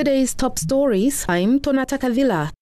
The day's top stories. I'm Tonata Kavila.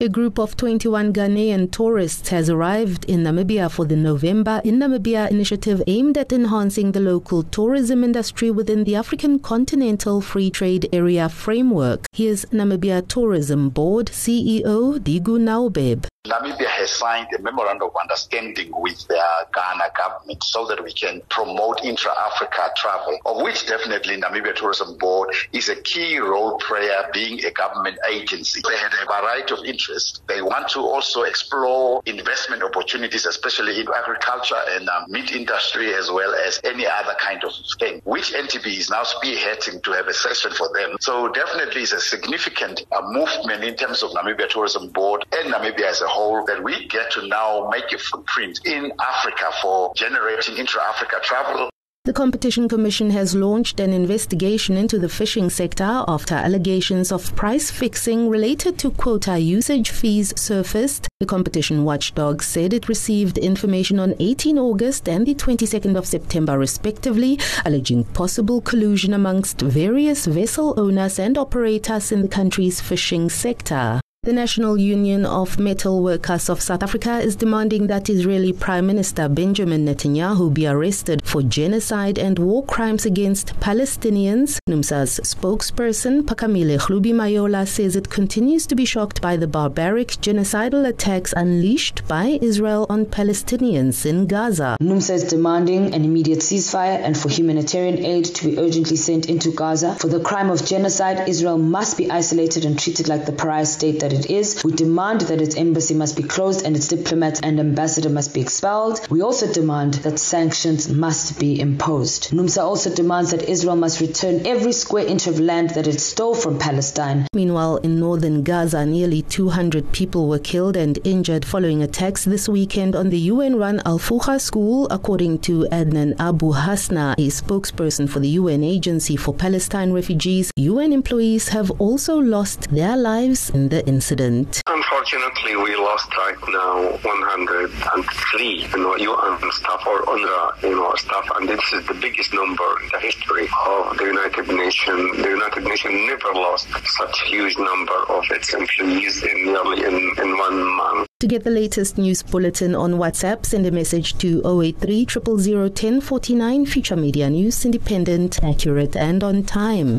A group of 21 Ghanaian tourists has arrived in Namibia for the November in Namibia initiative aimed at enhancing the local tourism industry within the African Continental Free Trade Area framework. Here's Namibia Tourism Board CEO Digu Naobeb. Namibia has signed a memorandum of understanding with the Ghana government so that we can promote intra-Africa travel, of which definitely Namibia Tourism Board is a key role player being a government agency. They had a variety of interests. They want to also explore investment opportunities, especially in agriculture and um, meat industry, as well as any other kind of thing, which NTB is now spearheading to have a session for them. So definitely it's a significant uh, movement in terms of Namibia Tourism Board and Namibia as a whole that we get to now make a footprint in Africa for generating intra-Africa travel. The Competition Commission has launched an investigation into the fishing sector after allegations of price fixing related to quota usage fees surfaced. The competition watchdog said it received information on 18 August and the 22nd of September, respectively, alleging possible collusion amongst various vessel owners and operators in the country's fishing sector. The National Union of Metal Workers of South Africa is demanding that Israeli Prime Minister Benjamin Netanyahu be arrested for genocide and war crimes against Palestinians. NUMSA's spokesperson Phakamile Hlubi-Majola says it continues to be shocked by the barbaric genocidal attacks unleashed by Israel on Palestinians in Gaza. NUMSA is demanding an immediate ceasefire and for humanitarian aid to be urgently sent into Gaza. For the crime of genocide, Israel must be isolated and treated like the pariah state that it is. We demand that its embassy must be closed and its diplomats and ambassador must be expelled. We also demand that sanctions must be imposed. NUMSA also demands that Israel must return every square inch of land that it stole from Palestine. Meanwhile, in northern Gaza, nearly 200 people were killed and injured following attacks this weekend on the UN run Al Fakhura school, according to Adnan Abu Hasna, a spokesperson for the UN Agency for Palestine Refugees. UN employees have also lost their lives in the incident incident? Unfortunately, we lost right now 103 you know, UN staff or UNRWA you know, staff, and this is the biggest number in the history of the United Nations. The United Nations never lost such huge number of its employees in nearly in, in one month. To get the latest news bulletin on WhatsApp, send a message to 083 000 1049 Future Media News, independent, accurate, and on time.